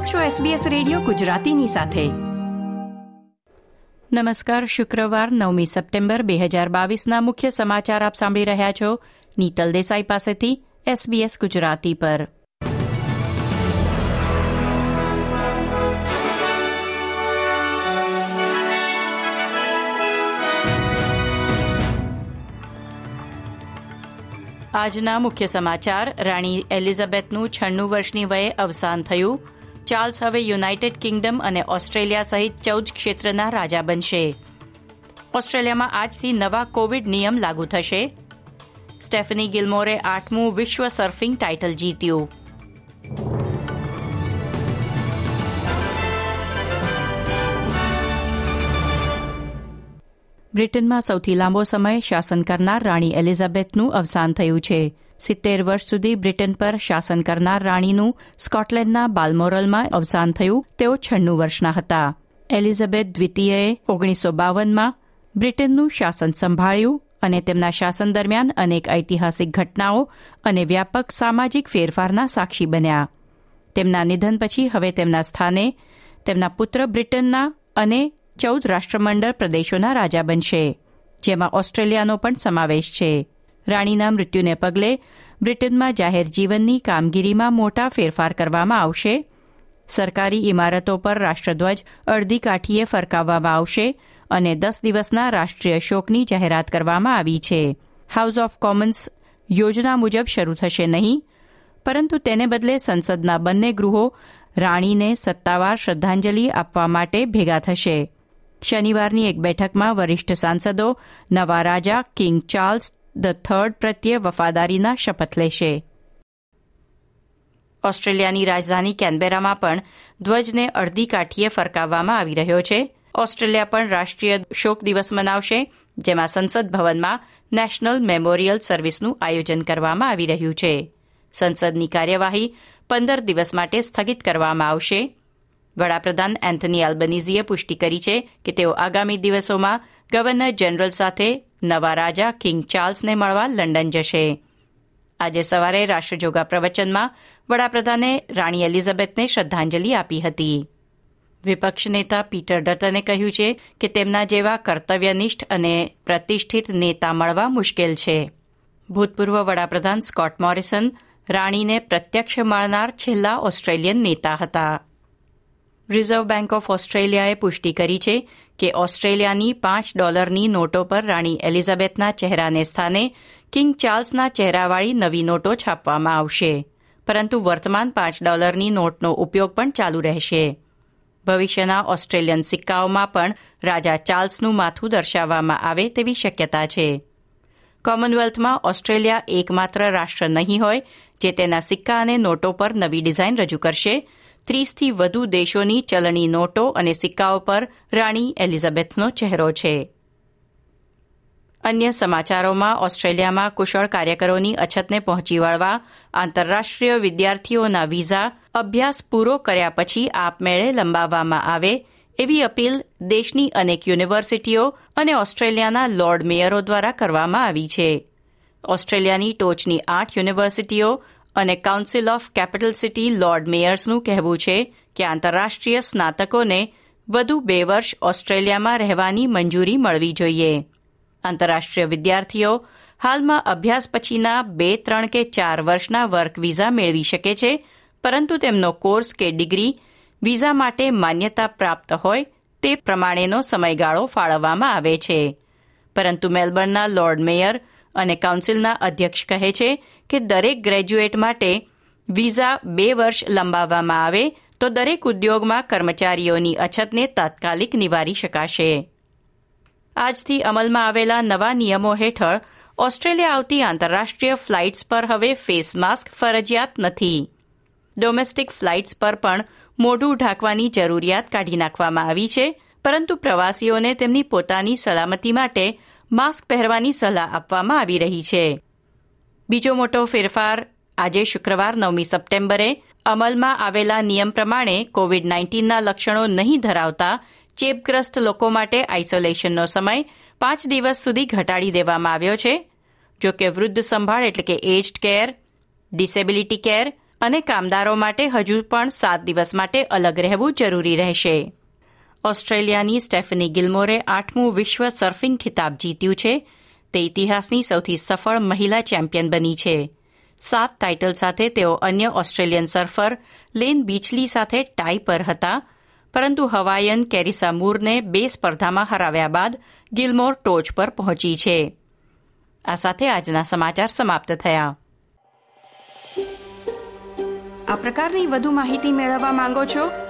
આપ છો SBS radio ગુજરાતીની સાથે. નમસ્કાર, શુક્રવાર નવમી સપ્ટેમ્બર બે હજાર બાવીસના મુખ્ય સમાચાર આપ સાંભળી રહ્યા છો. નીતલ દેસાઈ પાસેથી SBS ગુજરાતી પર. આજના મુખ્ય સમાચાર, રાણી એલિઝાબેથનું છન્નું વર્ષની વયે અવસાન થયું. ચાર્લ્સ હવે યુનાઇટેડ કિંગડમ અને ઓસ્ટ્રેલિયા સહિત ચૌદ ક્ષેત્રના રાજા બનશે. ઓસ્ટ્રેલિયામાં આજથી નવા કોવિડ નિયમ લાગુ થશે. સ્ટેફની ગિલમોરે આઠમું વિશ્વ સર્ફિંગ ટાઇટલ જીત્યું. બ્રિટનમાં સૌથી લાંબો સમય શાસન કરનાર રાણી એલિઝાબેથનું અવસાન થયું છે. સિત્તેર વર્ષ સુધી બ્રિટન પર શાસન કરનાર રાણીનું સ્કોટલેન્ડના બાલમોરલમાં અવસાન થયું. તેઓ છન્નું વર્ષના હતા. એલિઝાબેથ દ્વિતીયએ ઓગણીસો બાવનમાં બ્રિટનનું શાસન સંભાળ્યું અને તેમના શાસન દરમિયાન અનેક ઐતિહાસિક ઘટનાઓ અને વ્યાપક સામાજિક ફેરફારના સાક્ષી બન્યા. તેમના નિધન પછી હવે તેમના સ્થાને તેમના પુત્ર બ્રિટનના અને ચૌદ રાષ્ટ્રમંડળ પ્રદેશોના રાજા બનશે, જેમાં ઓસ્ટ્રેલિયાનો પણ સમાવેશ છે. રાણીના મૃત્યુને પગલે બ્રિટનમાં જાહેર જીવનની કામગીરીમાં મોટા ફેરફાર કરવામાં આવશે. સરકારી ઇમારતો પર રાષ્ટ્રધ્વજ અડધી કાઠીએ ફરકાવવામાં આવશે અને દસ દિવસના રાષ્ટ્રીય શોકની જાહેરાત કરવામાં આવી છે. હાઉસ ઓફ કોમન્સ યોજના મુજબ શરૂ થશે નહીં, પરંતુ તેને બદલે સંસદના બંને ગૃહો રાણીને સત્તાવાર શ્રદ્ધાંજલિ આપવા માટે ભેગા થશે. શનિવારની એક બેઠકમાં વરિષ્ઠ સાંસદો નવા રાજા કિંગ ચાર્લ્સ ધ થર્ડ પ્રત્યે વફાદારીના શપથ લેશે. ઓસ્ટ્રેલિયાની રાજધાની કેનબેરામાં પણ ધ્વજને અડધી કાઠીએ ફરકાવવામાં આવી રહ્યો છે. ઓસ્ટ્રેલિયા પણ રાષ્ટ્રીય શોક દિવસ મનાવશે, જેમાં સંસદ ભવનમાં નેશનલ મેમોરિયલ સર્વિસનું આયોજન કરવામાં આવી રહ્યું છે. સંસદની કાર્યવાહી પંદર દિવસ માટે સ્થગિત કરવામાં આવશે. વડાપ્રધાન એન્થની આલ્બનીઝીએ પુષ્ટિ કરી છે કે તેઓ આગામી દિવસોમાં ગવર્નર જનરલ સાથે નવા રાજા કિંગ ચાર્લ્સને મળવા લંડન જશે. આજે સવારે રાષ્ટ્રજોગા પ્રવચનમાં વડાપ્રધાને રાણી એલિઝાબેથને શ્રદ્ધાંજલિ આપી હતી. વિપક્ષ નેતા પીટર ડટને કહ્યું છે કે તેમના જેવા કર્તવ્યનિષ્ઠ અને પ્રતિષ્ઠિત નેતા મળવા મુશ્કેલ છે. ભૂતપૂર્વ વડાપ્રધાન સ્કોટ મોરિસન રાણીને પ્રત્યક્ષ મળનાર છેલ્લા ઓસ્ટ્રેલિયન નેતા હતા. રિઝર્વ બેંક ઓફ ઓસ્ટ્રેલિયાએ પુષ્ટિ કરી છે કે ઓસ્ટ્રેલિયાની પાંચ ડોલરની નોટો પર રાણી એલિઝાબેથના ચહેરાને સ્થાને કિંગ ચાર્લ્સના ચહેરાવાળી નવી નોટો છાપવામાં આવશે. પરંતુ વર્તમાન પાંચ ડોલરની નોટનો ઉપયોગ પણ ચાલુ રહેશે. ભવિષ્યના ઓસ્ટ્રેલિયન સિક્કાઓમાં પણ રાજા ચાર્લ્સનું માથું દર્શાવવામાં આવે તેવી શક્યતા છે. કોમનવેલ્થમાં ઓસ્ટ્રેલિયા એકમાત્ર રાષ્ટ્ર નહીં હોય, જે તેના સિક્કા અને નોટો પર નવી ડિઝાઇન રજૂ કરશે ત્રીસથી વધુ દેશોની ચલણી નોટો અને સિક્કાઓ પર રાણી એલિઝાબેથનો ચહેરો છે. અન્ય સમાચારોમાં ઓસ્ટ્રેલિયામાં કુશળ કાર્યકરોની અછતને પહોંચી વળવા આંતરરાષ્ટ્રીય વિદ્યાર્થીઓના વિઝા અભ્યાસ પૂરો કર્યા પછી આપમેળે લંબાવવામાં આવે એવી અપીલ દેશની અનેક યુનિવર્સિટીઓ અને ઓસ્ટ્રેલિયાના લોર્ડ મેયરો દ્વારા કરવામાં આવી છે. ઓસ્ટ્રેલિયાની ટોચની આઠ યુનિવર્સિટીઓ અને council of capital city lord મેયર્સનું કહેવું છે કે આંતરરાષ્ટ્રીય સ્નાતકોને વધુ બે વર્ષ ઓસ્ટ્રેલિયામાં રહેવાની મંજૂરી મળવી જોઈએ. આંતરરાષ્ટ્રીય વિદ્યાર્થીઓ હાલમાં અભ્યાસ પછીના બે, ત્રણ કે ચાર વર્ષના વર્ક વિઝા મેળવી શકે છે, પરંતુ તેમનો કોર્સ કે ડિગ્રી વિઝા માટે માન્યતા પ્રાપ્ત હોય તે પ્રમાણેનો સમયગાળો ફાળવવામાં આવે છે. પરંતુ મેલબર્નના લોર્ડ મેયર અને કાઉન્સિલના અધ્યક્ષ કહે છે કે દરેક ગ્રેજ્યુએટ માટે વિઝા બે વર્ષ લંબાવવામાં આવે તો દરેક ઉદ્યોગમાં કર્મચારીઓની અછતને તાત્કાલિક નિવારી શકાશે. આજથી અમલમાં આવેલા નવા નિયમો હેઠળ ઓસ્ટ્રેલિયા આવતી આંતરરાષ્ટ્રીય ફ્લાઇટ્સ પર હવે ફેસ માસ્ક ફરજિયાત નથી. ડોમેસ્ટિક ફ્લાઇટ્સ પર પણ મોઢું ઢાંકવાની જરૂરિયાત કાઢી નાખવામાં આવી છે, પરંતુ પ્રવાસીઓને તેમની પોતાની સલામતી માટે માસ્ક પહેરવાની સલાહ આપવામાં આવી રહી છે. બીજો મોટો ફેરફાર આજે શુક્રવાર નવમી સપ્ટેમ્બરે અમલમાં આવેલા નિયમ પ્રમાણે કોવિડ નાઇન્ટીનના લક્ષણો નહીં ધરાવતા ચેપગ્રસ્ત લોકો માટે આઇસોલેશનનો સમય પાંચ દિવસ સુધી ઘટાડી દેવામાં આવ્યો છે. જો કે વૃદ્ધ સંભાળ એટલે કે એજડ કેર, ડિસેબિલિટી કેર અને કામદારો માટે હજુ પણ સાત દિવસ માટે અલગ રહેવું જરૂરી રહેશે. ઓસ્ટ્રેલિયાની સ્ટેફની ગિલમોરે આઠમું વિશ્વ સર્ફિંગ ખિતાબ જીત્યું છે. તે ઇતિહાસની સૌથી સફળ મહિલા ચેમ્પિયન બની છે. સાત ટાઇટલ સાથે તેઓ અન્ય ઓસ્ટ્રેલિયન સર્ફર લેન બીચલી સાથે ટાઈ પર હતા. પરંતુ હવાયન કેરિસા મૂરને બે સ્પર્ધામાં હરાવ્યા બાદ ગિલમોર ટોચ પર પહોંચી છે. આ સાથે આજના સમાચાર સમાપ્ત થયા. આ પ્રકારની વધુ માહિતી મેળવવા માંગો છો?